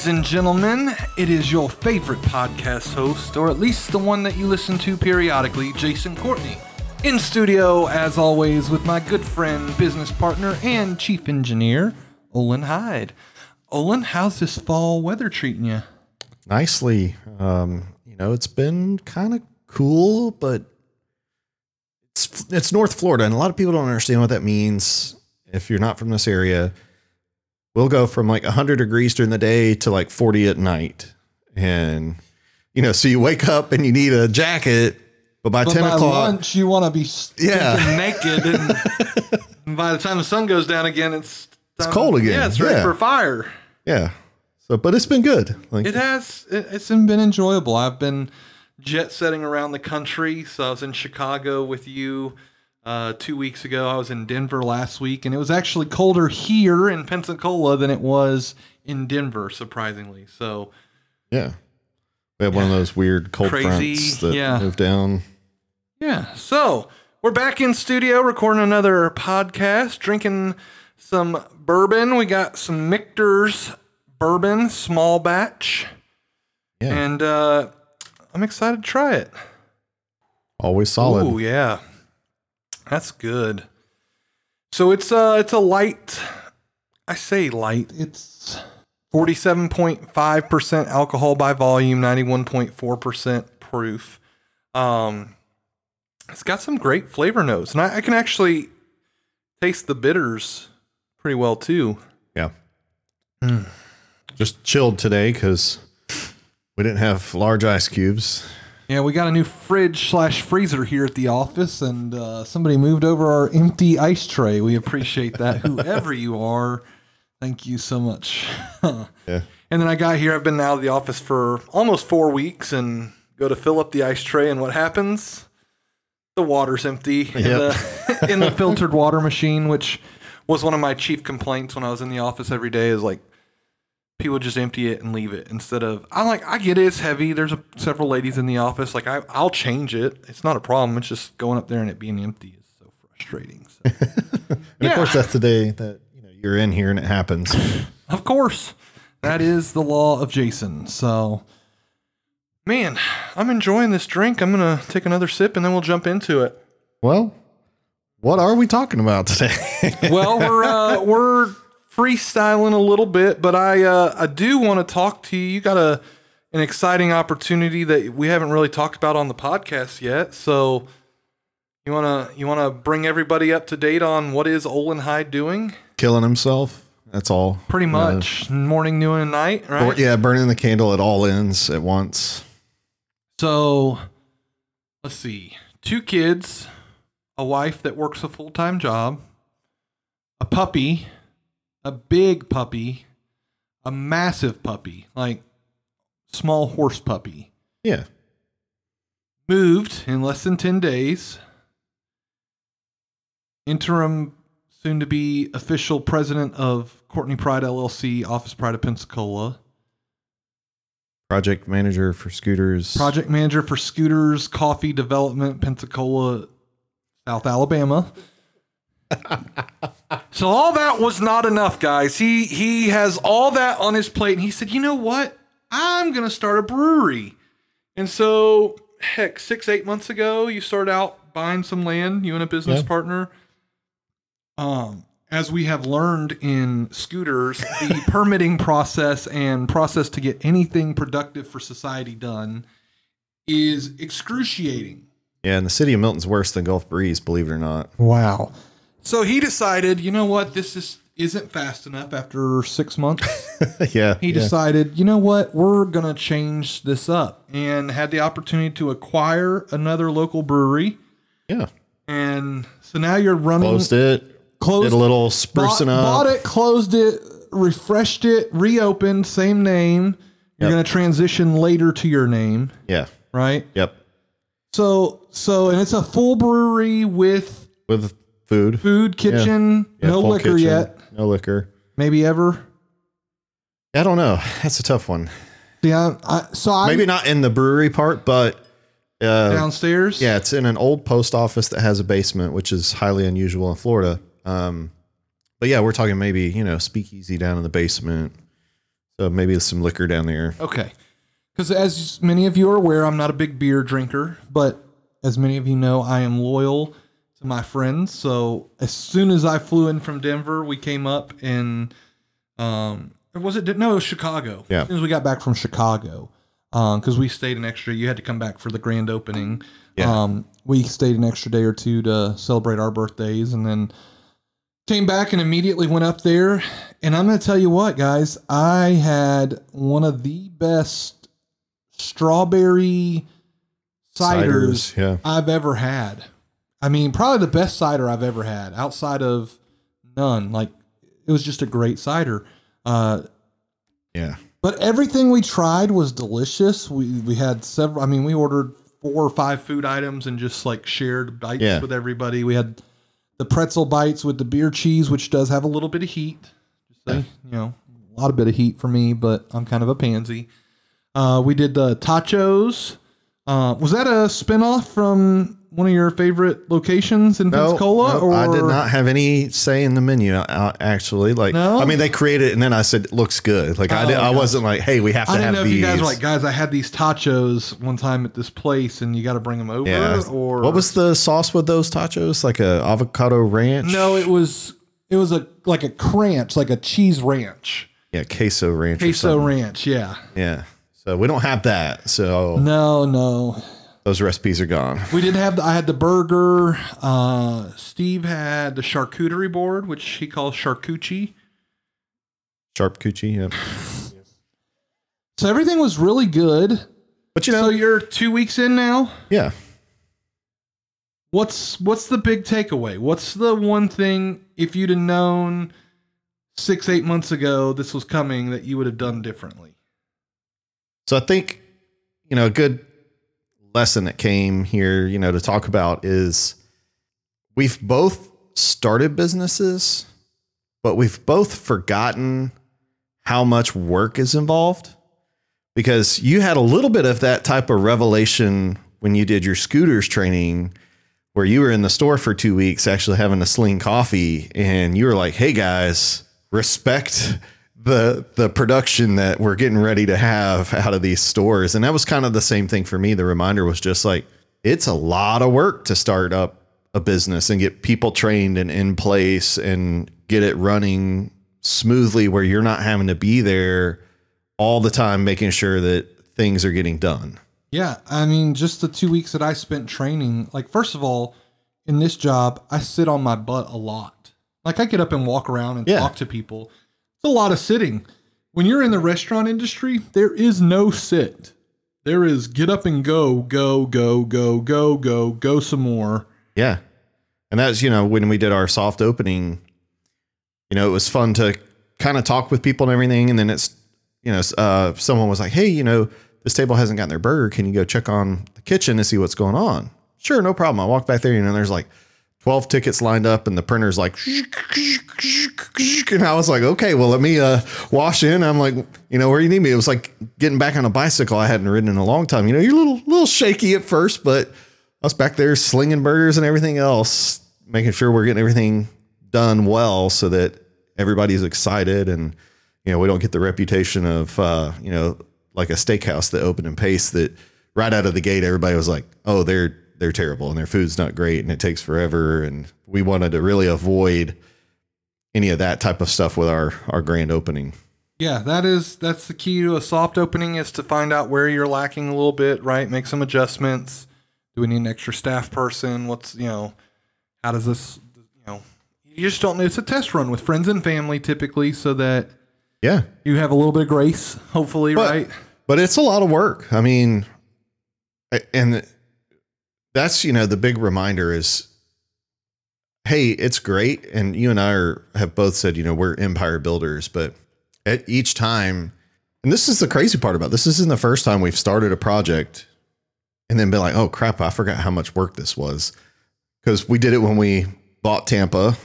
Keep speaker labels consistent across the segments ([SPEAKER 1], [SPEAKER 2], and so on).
[SPEAKER 1] ladies and gentlemen. It is your favorite podcast host, or at least the one that you listen to periodically, Jason Courtney. In studio, as always, with my good friend, business partner, and chief engineer, Olin Hyde. Olin, how's this fall weather treating you?
[SPEAKER 2] nicely. Um, you know, it's been kind of cool, but it's it's North Florida, and a lot of people don't understand what that means. If you're not from this area, we'll go from like 100 degrees during the day to like 40 at night, and you know, so you wake up and you need a jacket, but by
[SPEAKER 1] But
[SPEAKER 2] 10
[SPEAKER 1] by
[SPEAKER 2] o'clock,
[SPEAKER 1] lunch, you want to be
[SPEAKER 2] Yeah.
[SPEAKER 1] naked, and, and by the time the sun goes down again, it's
[SPEAKER 2] It's cold again.
[SPEAKER 1] Yeah, it's ready
[SPEAKER 2] Yeah.
[SPEAKER 1] for fire.
[SPEAKER 2] yeah. So, but it's been good. Like,
[SPEAKER 1] It has. It, it's been enjoyable. I've been jet setting around the country. So I was in Chicago with you uh, two weeks ago. I was in Denver last week, and it was actually colder here in Pensacola than it was in Denver, surprisingly. So
[SPEAKER 2] yeah, we have one of those weird cold
[SPEAKER 1] Crazy,
[SPEAKER 2] fronts that
[SPEAKER 1] yeah.
[SPEAKER 2] move down.
[SPEAKER 1] yeah. So we're back in studio recording another podcast, drinking some bourbon. We got some Michter's bourbon, small batch,
[SPEAKER 2] Yeah,
[SPEAKER 1] and uh, I'm excited to try it.
[SPEAKER 2] always solid.
[SPEAKER 1] Oh yeah, that's good. So it's uh it's a light. I say light. It's forty-seven point five percent alcohol by volume, ninety-one point four percent proof. Um, it's got some great flavor notes, and I, I can actually taste the bitters pretty well too.
[SPEAKER 2] Yeah. Just chilled today because we didn't have large ice cubes.
[SPEAKER 1] Yeah, we got a new fridge slash freezer here at the office, and uh, somebody moved over our empty ice tray. We appreciate that, whoever you are. Thank you so much.
[SPEAKER 2] Yeah.
[SPEAKER 1] And then I got here. I've been out of the office for almost four weeks, and go to fill up the ice tray, and what happens? The water's empty in, the, in the filtered water machine, which was one of my chief complaints when I was in the office every day. Is like people just empty it and leave it instead of I'm like I get it, it's heavy. There's a, several ladies in the office. Like I, I'll change it. It's not a problem. It's just going up there and it being empty is so frustrating. So.
[SPEAKER 2] And
[SPEAKER 1] Yeah.
[SPEAKER 2] of course, that's the day that you know you're in here and it happens.
[SPEAKER 1] Of course. That is the law of Jason. So, man, I'm enjoying this drink. I'm going to take another sip and then we'll jump into it.
[SPEAKER 2] well, what are we talking about today?
[SPEAKER 1] Well, we're uh, we're freestyling a little bit, but I uh, I do want to talk to you. You got a an exciting opportunity that we haven't really talked about on the podcast yet. So, you want to you want to bring everybody up to date on what is Olin Hyde doing?
[SPEAKER 2] Killing himself. That's all.
[SPEAKER 1] Pretty
[SPEAKER 2] Uh,
[SPEAKER 1] much morning, noon, and night, right?
[SPEAKER 2] or- yeah, burning the candle at all ends at once.
[SPEAKER 1] So let's see. Two kids, a wife that works a full time job, a puppy, a big puppy, a massive puppy, like small horse puppy.
[SPEAKER 2] Yeah.
[SPEAKER 1] Moved in less than 10 days. Interim, soon to be official president of Courtney Pride LLC, Office Pride of Pensacola.
[SPEAKER 2] Project manager for scooters.
[SPEAKER 1] project manager for Scooters Coffee Development, Pensacola, South Alabama. So all that was not enough, guys. He he has all that on his plate, and he said, "You know what? I'm gonna start a brewery." And so, heck, six eight months ago, you started out buying some land, you and a business
[SPEAKER 2] Yeah.
[SPEAKER 1] partner. Um, as we have learned in scooters, the permitting process and process to get anything productive for society done is excruciating.
[SPEAKER 2] Yeah, and the city of Milton's worse than Gulf Breeze, believe it or not.
[SPEAKER 1] Wow. So he decided, you know what, this is isn't fast enough after six months.
[SPEAKER 2] yeah.
[SPEAKER 1] He
[SPEAKER 2] yeah.
[SPEAKER 1] decided, you know what, we're gonna change this up, and had the opportunity to acquire another local brewery.
[SPEAKER 2] Yeah.
[SPEAKER 1] And so now you're running
[SPEAKER 2] Closed it.
[SPEAKER 1] closed
[SPEAKER 2] Did a little
[SPEAKER 1] bought,
[SPEAKER 2] sprucing up.
[SPEAKER 1] bought it, closed it, refreshed it, reopened, same name. You're
[SPEAKER 2] Yep.
[SPEAKER 1] gonna transition later to your name,
[SPEAKER 2] Yeah.
[SPEAKER 1] right?
[SPEAKER 2] Yep.
[SPEAKER 1] So so and it's a full brewery with
[SPEAKER 2] With food.
[SPEAKER 1] food, kitchen,
[SPEAKER 2] Yeah,
[SPEAKER 1] no liquor
[SPEAKER 2] kitchen,
[SPEAKER 1] yet.
[SPEAKER 2] No liquor.
[SPEAKER 1] Maybe ever.
[SPEAKER 2] I don't know. That's a tough one.
[SPEAKER 1] Yeah. I, so I
[SPEAKER 2] Maybe not in the brewery part, but uh,
[SPEAKER 1] downstairs.
[SPEAKER 2] yeah, it's in an old post office that has a basement, which is highly unusual in Florida. Um, but yeah, we're talking maybe you know speakeasy down in the basement. So maybe some liquor down there.
[SPEAKER 1] Okay. Because as many of you are aware, I'm not a big beer drinker, but as many of you know, I am loyal to my friends. So as soon as I flew in from Denver, we came up and um, was it no, it was Chicago.
[SPEAKER 2] Yeah.
[SPEAKER 1] As soon as we got back from Chicago, because we stayed an extra, you had to come back for the grand opening.
[SPEAKER 2] Yeah.
[SPEAKER 1] Um, we stayed an extra day or two to celebrate our birthdays, and then came back and immediately went up there. And I'm going to tell you what, guys, I had one of the best strawberry ciders,
[SPEAKER 2] Ciders, yeah.
[SPEAKER 1] I've ever had. I mean, probably the best cider I've ever had outside of none. Like, it was just a great cider. Uh,
[SPEAKER 2] Yeah.
[SPEAKER 1] but everything we tried was delicious. We we had several. I mean, we ordered four or five food items and just like shared bites
[SPEAKER 2] Yeah.
[SPEAKER 1] with everybody. We had the pretzel bites with the beer cheese, which does have a little bit of heat. Just say, you know, a lot of bit of heat for me, but I'm kind of a pansy. Uh, we did the tachos. Uh, was that a spinoff from one of your favorite locations in
[SPEAKER 2] No,
[SPEAKER 1] Pensacola?
[SPEAKER 2] no, I did not have any say in the menu. Uh, actually, like,
[SPEAKER 1] No?
[SPEAKER 2] I mean, they created it, and then I said, "Looks good." Like, I
[SPEAKER 1] Oh,
[SPEAKER 2] did, I wasn't like, "Hey, we have to
[SPEAKER 1] I didn't
[SPEAKER 2] have
[SPEAKER 1] know if you guys were like, guys, I had these tachos one time at this place, and you got to bring them over.
[SPEAKER 2] yeah.
[SPEAKER 1] Or
[SPEAKER 2] what was the sauce with those tachos? Like a avocado ranch?
[SPEAKER 1] No, it was it was a like a cranch, like a cheese ranch,
[SPEAKER 2] Yeah, queso ranch.
[SPEAKER 1] queso ranch. Yeah.
[SPEAKER 2] Yeah. So we don't have that. So
[SPEAKER 1] No, no,
[SPEAKER 2] those recipes are gone.
[SPEAKER 1] we didn't have. The, I had the burger. Uh, Steve had the charcuterie board, which he calls charcuterie.
[SPEAKER 2] Sharp coochie. Yeah.
[SPEAKER 1] So everything was really good.
[SPEAKER 2] But you know,
[SPEAKER 1] So you're two weeks in now.
[SPEAKER 2] yeah.
[SPEAKER 1] What's what's the big takeaway? What's the one thing if you'd have known six eight months ago this was coming that you would have done differently?
[SPEAKER 2] So I think, you know, a good lesson that came here, you know, to talk about is we've both started businesses, but we've both forgotten how much work is involved. Because you had a little bit of that type of revelation when you did your scooters training where you were in the store for two weeks actually having a sling coffee and you were like hey guys respect the the production that we're getting ready to have out of these stores and that was kind of the same thing for me the reminder was just like it's a lot of work to start up a business and get people trained and in place and get it running smoothly where you're not having to be there all the time making sure that things are getting done
[SPEAKER 1] Yeah, I mean, just the two weeks that I spent training, like, first of all, in this job, I sit on my butt a lot. Like, I get up and walk around and
[SPEAKER 2] Yeah.
[SPEAKER 1] talk to people. It's a lot of sitting. When you're in the restaurant industry, there is no sit. There is get up and go, go, go, go, go, go, go some more.
[SPEAKER 2] Yeah. And that's, you know, when we did our soft opening, you know, it was fun to kind of talk with people and everything. And then it's, you know, uh, someone was like, hey, you know, this table hasn't gotten their burger. Can you go check on the kitchen to see what's going on? Sure, no problem. I walk back there, you know, there's like 12 tickets lined up and the printer's like, and I was like, okay, well, let me uh, wash in. I'm like, you know, where you need me? It was like getting back on a bicycle I hadn't ridden in a long time. You know, you're a little, little shaky at first, but I was back there slinging burgers and everything else, making sure we're getting everything done well so that everybody's excited and, you know, we don't get the reputation of, uh, you know, like a steakhouse that opened in pace that right out of the gate, everybody was like, oh, they're, they're terrible and their food's not great and it takes forever. And we wanted to really avoid any of that type of stuff with our, our grand opening.
[SPEAKER 1] Yeah, that is that's the key to a soft opening is to find out where you're lacking a little bit, right? Make some adjustments. Do we need an extra staff person? What's you know, how does this you know you just don't know it's a test run with friends and family typically so that
[SPEAKER 2] Yeah.
[SPEAKER 1] you have a little bit of grace, hopefully,
[SPEAKER 2] But-
[SPEAKER 1] right?
[SPEAKER 2] but it's a lot of work. I mean, and that's you know the big reminder is, hey, it's great, and you and I are have both said you know we're empire builders, but at each time, and this is the crazy part about this. This isn't the first time we've started a project and then been like, oh crap, I forgot how much work this was because we did it when we bought Tampa,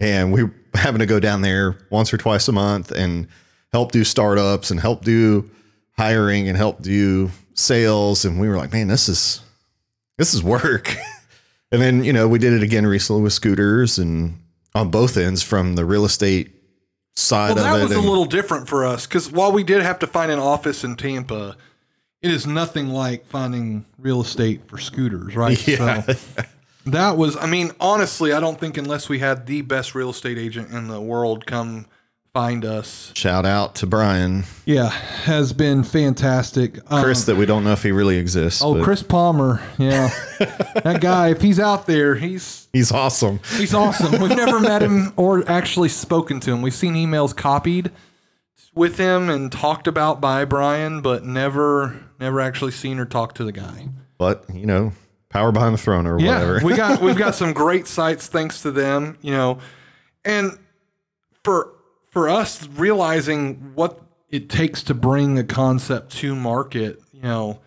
[SPEAKER 2] and we were having to go down there once or twice a month and help do startups and help do hiring and help do sales and we were like man this is this is work and then you know we did it again recently with scooters and on both ends from the real estate side
[SPEAKER 1] Well, that
[SPEAKER 2] of it.
[SPEAKER 1] was a little different for us because while we did have to find an office in Tampa, it is nothing like finding real estate for scooters, right?
[SPEAKER 2] Yeah.
[SPEAKER 1] So that was, I mean, honestly, I don't think unless we had the best real estate agent in the world come find us,
[SPEAKER 2] Shout out to Brian,
[SPEAKER 1] yeah, has been fantastic. Um,
[SPEAKER 2] Chris, that we don't know if he really exists.
[SPEAKER 1] oh,
[SPEAKER 2] but
[SPEAKER 1] Chris Palmer, yeah, that guy. If he's out there, he's
[SPEAKER 2] he's awesome.
[SPEAKER 1] He's awesome. We've never met him or actually spoken to him. We've seen emails copied with him and talked about by Brian, but never never actually seen or talked to the guy.
[SPEAKER 2] But you know, power behind the throne or whatever.
[SPEAKER 1] we got we've got some great sites thanks to them, you know. And for for us realizing what it takes to bring a concept to market, you know,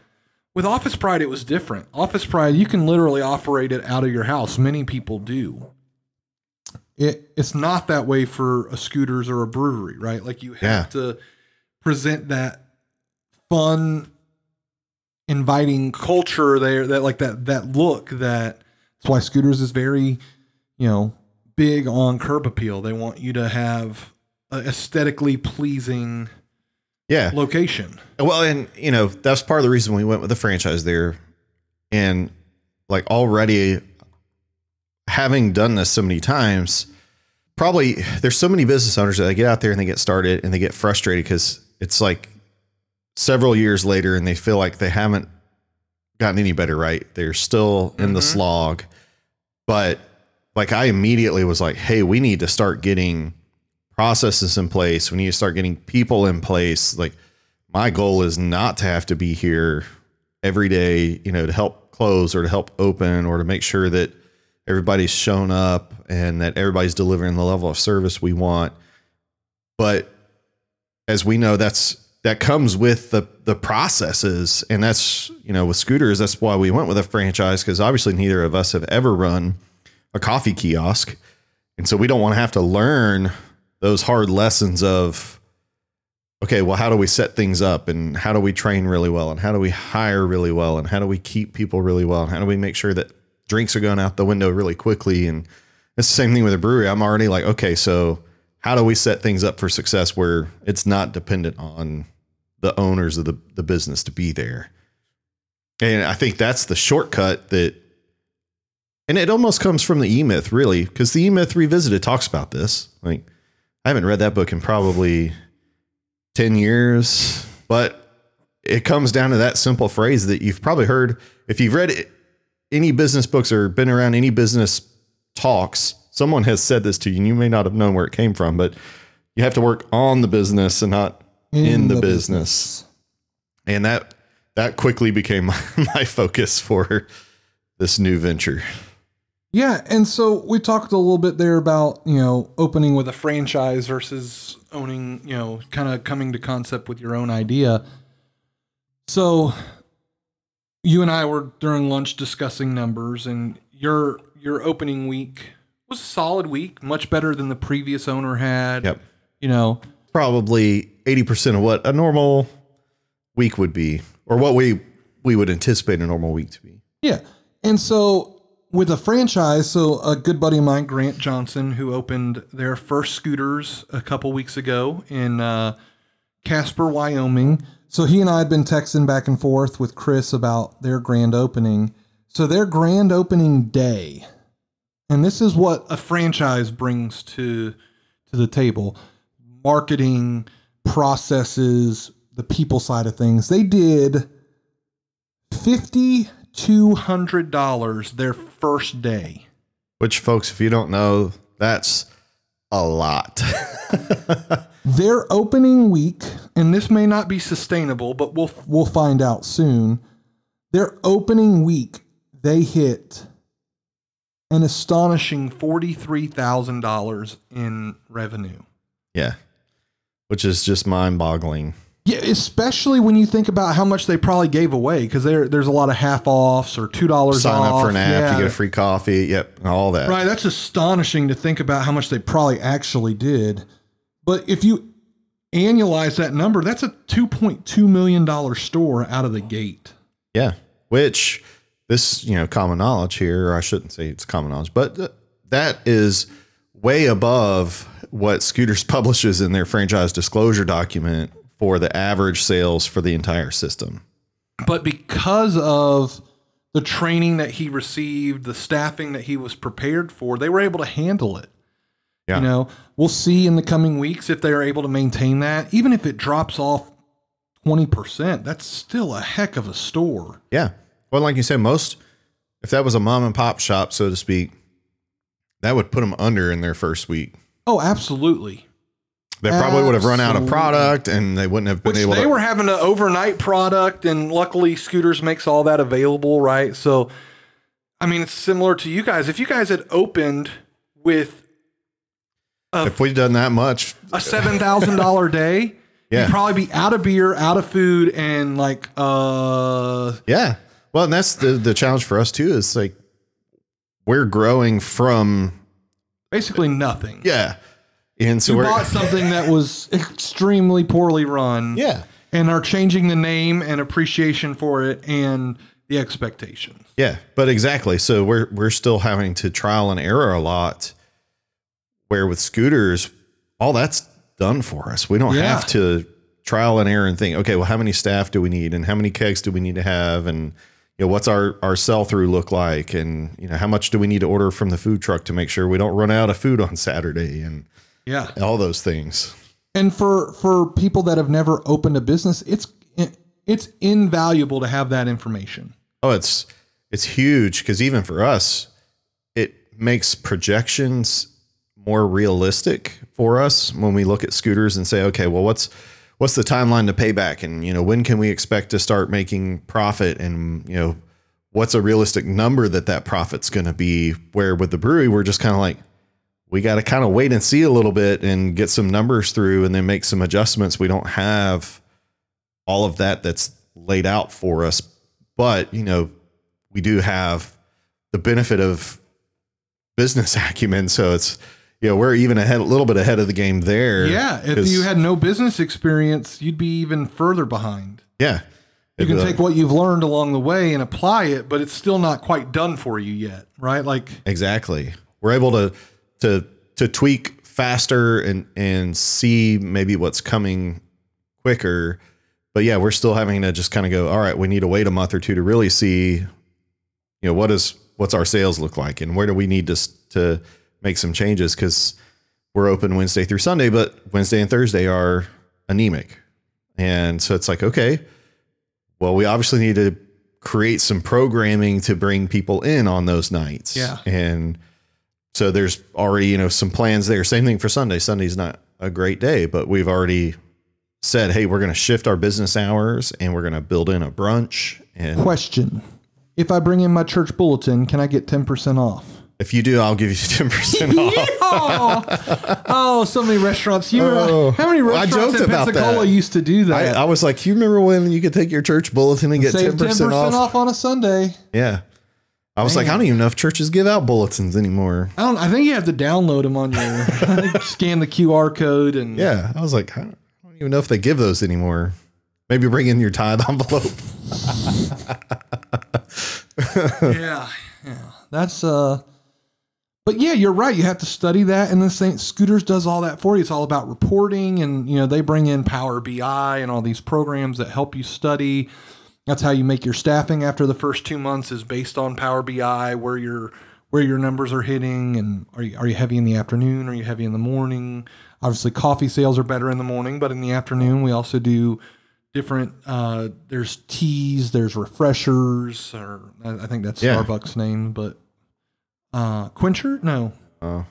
[SPEAKER 1] with Office Pride it was different. Office Pride you can literally operate it out of your house. Many people do. It it's not that way for a scooters or a brewery, right? Like you have
[SPEAKER 2] Yeah.
[SPEAKER 1] to present that fun inviting culture there that like that that look that that's why scooters is very you know big on curb appeal they want you to have aesthetically pleasing
[SPEAKER 2] yeah.
[SPEAKER 1] location
[SPEAKER 2] Well, and you know, that's part of the reason we went with the franchise there. And like already having done this so many times, probably there's so many business owners that they get out there and they get started and they get frustrated because it's like several years later and they feel like they haven't gotten any better, right? They're still in the
[SPEAKER 1] Mhm.
[SPEAKER 2] slog. But like I immediately was like, hey, we need to start getting processes in place. We need to start getting people in place. Like my goal is not to have to be here every day, you know, to help close or to help open or to make sure that everybody's shown up and that everybody's delivering the level of service we want. But as we know, that's that comes with the the processes, and that's you know with scooters. That's why we went with a franchise because obviously neither of us have ever run a coffee kiosk, and so we don't want to have to learn those hard lessons of okay, well, how do we set things up and how do we train really well and how do we hire really well and how do we keep people really well and how do we make sure that drinks are going out the window really quickly and it's the same thing with a brewery. I'm already like, okay, so how do we set things up for success where it's not dependent on the owners of the, the business to be there? And I think that's the shortcut that, and it almost comes from the E Myth, really, because the E Myth Revisited talks about this. Like, I haven't read that book in probably 10 years, but it comes down to that simple phrase that you've probably heard if you've read any business books or been around any business talks, someone has said this to you and you may not have known where it came from, but you have to work on the business and not in, the, business. And that that quickly became my, my focus for this new venture.
[SPEAKER 1] Yeah, and so we talked a little bit there about you know opening with a franchise versus owning, you know, kind of coming to concept with your own idea. So you and I were during lunch discussing numbers, and your your opening week was a solid week, much better than the previous owner had.
[SPEAKER 2] Yep.
[SPEAKER 1] You know,
[SPEAKER 2] Probably 80% of what a normal week would be or what we we would anticipate a normal week to be.
[SPEAKER 1] Yeah. And so with a franchise, so a good buddy of mine, Grant Johnson, who opened their first scooters a couple weeks ago in uh, Casper, Wyoming. So he and I had been texting back and forth with Chris about their grand opening. So their grand opening day, and this is what a franchise brings to to the table: marketing, processes, the people side of things. They did fifty two hundred dollars their first day.
[SPEAKER 2] Which folks, if you don't know, that's a lot.
[SPEAKER 1] Their opening week, and this may not be sustainable, but we'll we'll find out soon. Their opening week, they hit an astonishing forty three thousand dollars in revenue.
[SPEAKER 2] yeah. Which is just mind-boggling.
[SPEAKER 1] Yeah, especially when you think about how much they probably gave away, because there there's a lot of half offs or two dollars
[SPEAKER 2] Sign
[SPEAKER 1] off.
[SPEAKER 2] up for an app,
[SPEAKER 1] Yeah.
[SPEAKER 2] you get a free coffee, yep, all that.
[SPEAKER 1] Right, that's astonishing to think about how much they probably actually did. But if you annualize that number, that's a two point two million dollar store out of the gate.
[SPEAKER 2] Yeah. Which this, you know, common knowledge here, or I shouldn't say it's common knowledge, but th- that is way above what Scooters publishes in their franchise disclosure document for the average sales for the entire system.
[SPEAKER 1] But because of the training that he received, the staffing that he was prepared for, they were able to handle it.
[SPEAKER 2] Yeah.
[SPEAKER 1] You know, we'll see in the coming weeks if they are able to maintain that. Even if it drops off 20%, that's still a heck of a store.
[SPEAKER 2] Yeah. Well, like you said, most, if that was a mom and pop shop, so to speak, that would put them under in their first week.
[SPEAKER 1] Oh, absolutely.
[SPEAKER 2] They probably would have run out of product and they wouldn't have been
[SPEAKER 1] Which
[SPEAKER 2] able
[SPEAKER 1] they
[SPEAKER 2] to.
[SPEAKER 1] were having an overnight product, and luckily Scooters makes all that available, right? So, I mean, it's similar to you guys. If you guys had opened with
[SPEAKER 2] if we'd done that much,
[SPEAKER 1] a seven thousand dollar day,
[SPEAKER 2] Yeah.
[SPEAKER 1] you'd probably be out of beer, out of food, and like uh
[SPEAKER 2] yeah. Well, and that's the the challenge for us too. Is like we're growing from
[SPEAKER 1] basically nothing.
[SPEAKER 2] yeah, and so we're
[SPEAKER 1] bought something that was extremely poorly run.
[SPEAKER 2] yeah.
[SPEAKER 1] And are changing the name and appreciation for it and the expectations.
[SPEAKER 2] Yeah, but exactly. So we're we're still having to trial and error a lot. Where with scooters, all that's done for us. We don't
[SPEAKER 1] Yeah.
[SPEAKER 2] have to trial and error and think, okay, well, how many staff do we need, and how many kegs do we need to have, and you know, what's our our sell through look like, and you know, how much do we need to order from the food truck to make sure we don't run out of food on Saturday, and
[SPEAKER 1] Yeah.
[SPEAKER 2] all those things.
[SPEAKER 1] And for for people that have never opened a business, it's it's invaluable to have that information.
[SPEAKER 2] Oh, it's it's huge because even for us, it makes projections more realistic for us when we look at scooters and say, okay, well, what's what's the timeline to payback, and you know, when can we expect to start making profit, and you know, what's a realistic number that that profit's going to be? Where with the brewery, we're just kind of like, we got to kind of wait and see a little bit and get some numbers through, and then make some adjustments. We don't have all of that that's laid out for us but you know we do have the benefit of business acumen so it's you know we're even ahead a little bit ahead of the game there
[SPEAKER 1] Yeah, If you had no business experience, you'd be even further behind.
[SPEAKER 2] yeah
[SPEAKER 1] You can
[SPEAKER 2] uh,
[SPEAKER 1] take what you've learned along the way and apply it, but it's still not quite done for you yet, right? Like
[SPEAKER 2] exactly we're able to to to tweak faster and and see maybe what's coming quicker. But yeah we're still having to just kind of go all right we need to wait a month or two to really see you know what is what's our sales look like and where do we need to to make some changes? Because we're open wednesday through sunday but wednesday and thursday are anemic. And so it's like okay well we obviously need to create some programming to bring people in on those nights.
[SPEAKER 1] Yeah.
[SPEAKER 2] and so there's already you know some plans there same thing for sunday sunday's not a great day but we've already said hey we're going to shift our business hours and we're going to build in a brunch and
[SPEAKER 1] question. If I bring in my church bulletin, can I get 10% off?
[SPEAKER 2] if you do i'll give you 10% off
[SPEAKER 1] oh, so many restaurants. You remember,
[SPEAKER 2] Oh.
[SPEAKER 1] how many
[SPEAKER 2] I
[SPEAKER 1] restaurants
[SPEAKER 2] joked
[SPEAKER 1] in
[SPEAKER 2] about
[SPEAKER 1] Pensacola used to do that?
[SPEAKER 2] I was like you remember when you could take your church bulletin and get 10%, off?
[SPEAKER 1] off on a Sunday.
[SPEAKER 2] yeah i was like i don't even know if churches give out bulletins anymore
[SPEAKER 1] I don't. I think you have to download them on your scan the QR code and
[SPEAKER 2] yeah i was like i don't I don't even know if they give those anymore maybe bring in your tithe envelope
[SPEAKER 1] yeah, yeah. That's uh. But yeah, you're right. You have to study that, and then Saint Scooters does all that for you. It's all about reporting, and you know they bring in Power BI and all these programs that help you study. That's how you make your staffing after the first two months is based on Power BI, where your where your numbers are hitting, and are you are you heavy in the afternoon? Are you heavy in the morning? Obviously, coffee sales are better in the morning, but in the afternoon we also do different. Uh, there's teas, there's refreshers, or I, I think that's
[SPEAKER 2] Yeah.
[SPEAKER 1] Starbucks name, but uh, quencher? No,
[SPEAKER 2] oh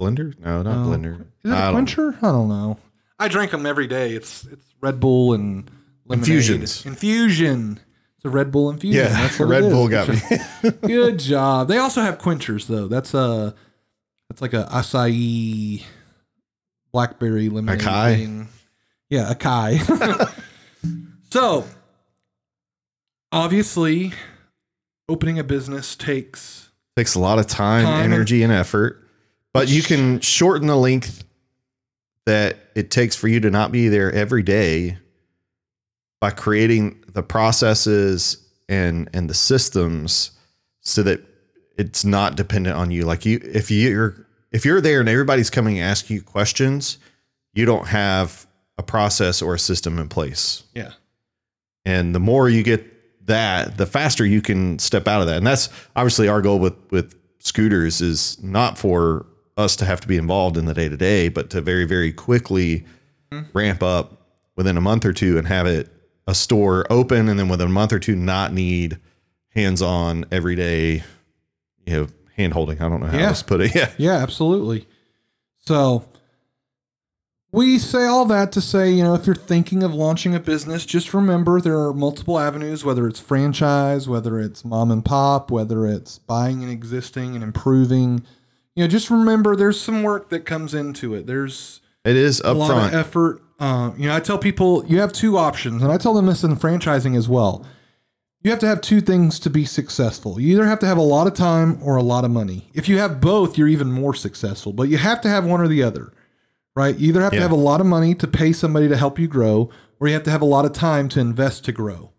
[SPEAKER 2] blender no not
[SPEAKER 1] No.
[SPEAKER 2] blender
[SPEAKER 1] is it
[SPEAKER 2] I
[SPEAKER 1] a
[SPEAKER 2] don't-
[SPEAKER 1] quencher? I don't know. I drink them every day. It's it's Red Bull and lemonade.
[SPEAKER 2] Infusions.
[SPEAKER 1] Infusion. It's a Red Bull infusion.
[SPEAKER 2] yeah
[SPEAKER 1] That's what
[SPEAKER 2] red bull got me
[SPEAKER 1] Good job. They also have quenchers though. That's a that's like a acai blackberry lemonade
[SPEAKER 2] Acai?
[SPEAKER 1] thing. Yeah, acai. so obviously, opening a business takes
[SPEAKER 2] takes a lot of time,
[SPEAKER 1] Time and-
[SPEAKER 2] energy, and effort. But you can shorten the length that it takes for you to not be there every day by creating the processes and and the systems so that it's not dependent on you. Like you if you're if you're there and everybody's coming and asking you questions, you don't have a process or a system in place.
[SPEAKER 1] Yeah.
[SPEAKER 2] And the more you get that, the faster you can step out of that. And that's obviously our goal with with scooters is not for us to have to be involved in the day to day, but to very very quickly hmm. ramp up within a month or two and have it a store open, and then within a month or two not need hands on everyday, you know, hand holding. I don't know how
[SPEAKER 1] Yeah.
[SPEAKER 2] else to put it. Yeah.
[SPEAKER 1] Yeah, absolutely. So we say all that to say, you know, if you're thinking of launching a business, just remember there are multiple avenues, whether it's franchise, whether it's mom and pop, whether it's buying an existing and improving. You know, just remember there's some work that comes into it. There's
[SPEAKER 2] It is
[SPEAKER 1] a lot of
[SPEAKER 2] upfront.
[SPEAKER 1] effort. Uh, you know, I tell people you have two options, and I tell them this in franchising as well. You have to have two things to be successful. You either have to have a lot of time or a lot of money. If you have both, you're even more successful, but you have to have one or the other, right? You either have to have a lot of money to pay somebody to help you grow, or you have to have a lot of time to invest to grow.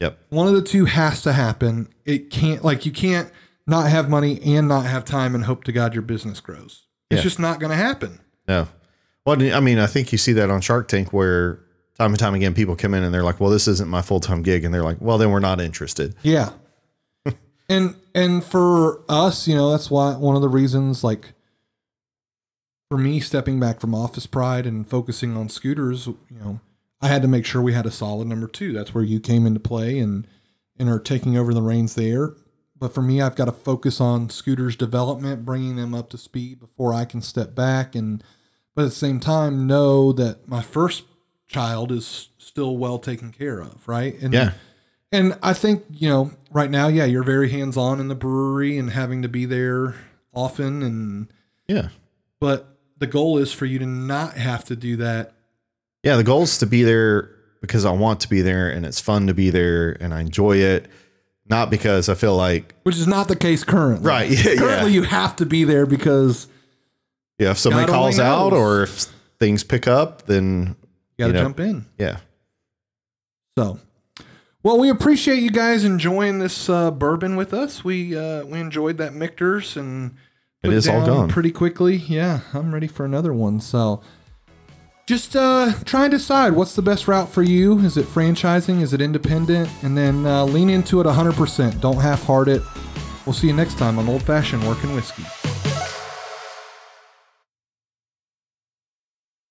[SPEAKER 2] Yep.
[SPEAKER 1] One of the two has to happen. It can't, like, you can't not have money and not have time and hope to God your business grows. It's
[SPEAKER 2] Yeah.
[SPEAKER 1] just not going to happen.
[SPEAKER 2] No. Well, I mean, I think you see that on Shark Tank where time and time again people come in and they're like, "Well, this isn't my full time gig," and they're like, "Well, then we're not interested."
[SPEAKER 1] Yeah. and and for us, you know, that's why one of the reasons like for me stepping back from office pride and focusing on scooters, you know, I had to make sure we had a solid number 2. That's where you came into play and and are taking over the reins there. But for me, I've got to focus on scooters development, bringing them up to speed before I can step back and but at the same time know that my first child is still well taken care of, right? And
[SPEAKER 2] Yeah.
[SPEAKER 1] and I think, you know, right now, yeah, you're very hands on in the brewery and having to be there often. And,
[SPEAKER 2] Yeah.
[SPEAKER 1] but the goal is for you to not have to do that.
[SPEAKER 2] Yeah. The goal is to be there because I want to be there and it's fun to be there and I enjoy it, not because I feel like,
[SPEAKER 1] Which is not the case currently.
[SPEAKER 2] Right, yeah,
[SPEAKER 1] currently,
[SPEAKER 2] yeah.
[SPEAKER 1] you have to be there because
[SPEAKER 2] yeah, if somebody
[SPEAKER 1] God only
[SPEAKER 2] calls out
[SPEAKER 1] knows.
[SPEAKER 2] or if things pick up, then
[SPEAKER 1] you got to
[SPEAKER 2] know.
[SPEAKER 1] jump in.
[SPEAKER 2] yeah.
[SPEAKER 1] So, well, we appreciate you guys enjoying this uh, bourbon with us. We uh, we enjoyed that Michter's and
[SPEAKER 2] It
[SPEAKER 1] put
[SPEAKER 2] is all
[SPEAKER 1] down
[SPEAKER 2] gone.
[SPEAKER 1] pretty quickly. Yeah, I'm ready for another one. So, just uh, try and decide what's the best route for you. Is it franchising? Is it independent? And then uh, lean into it 100%. Don't half-heart it. We'll see you next time on Old Fashioned Working Whiskey.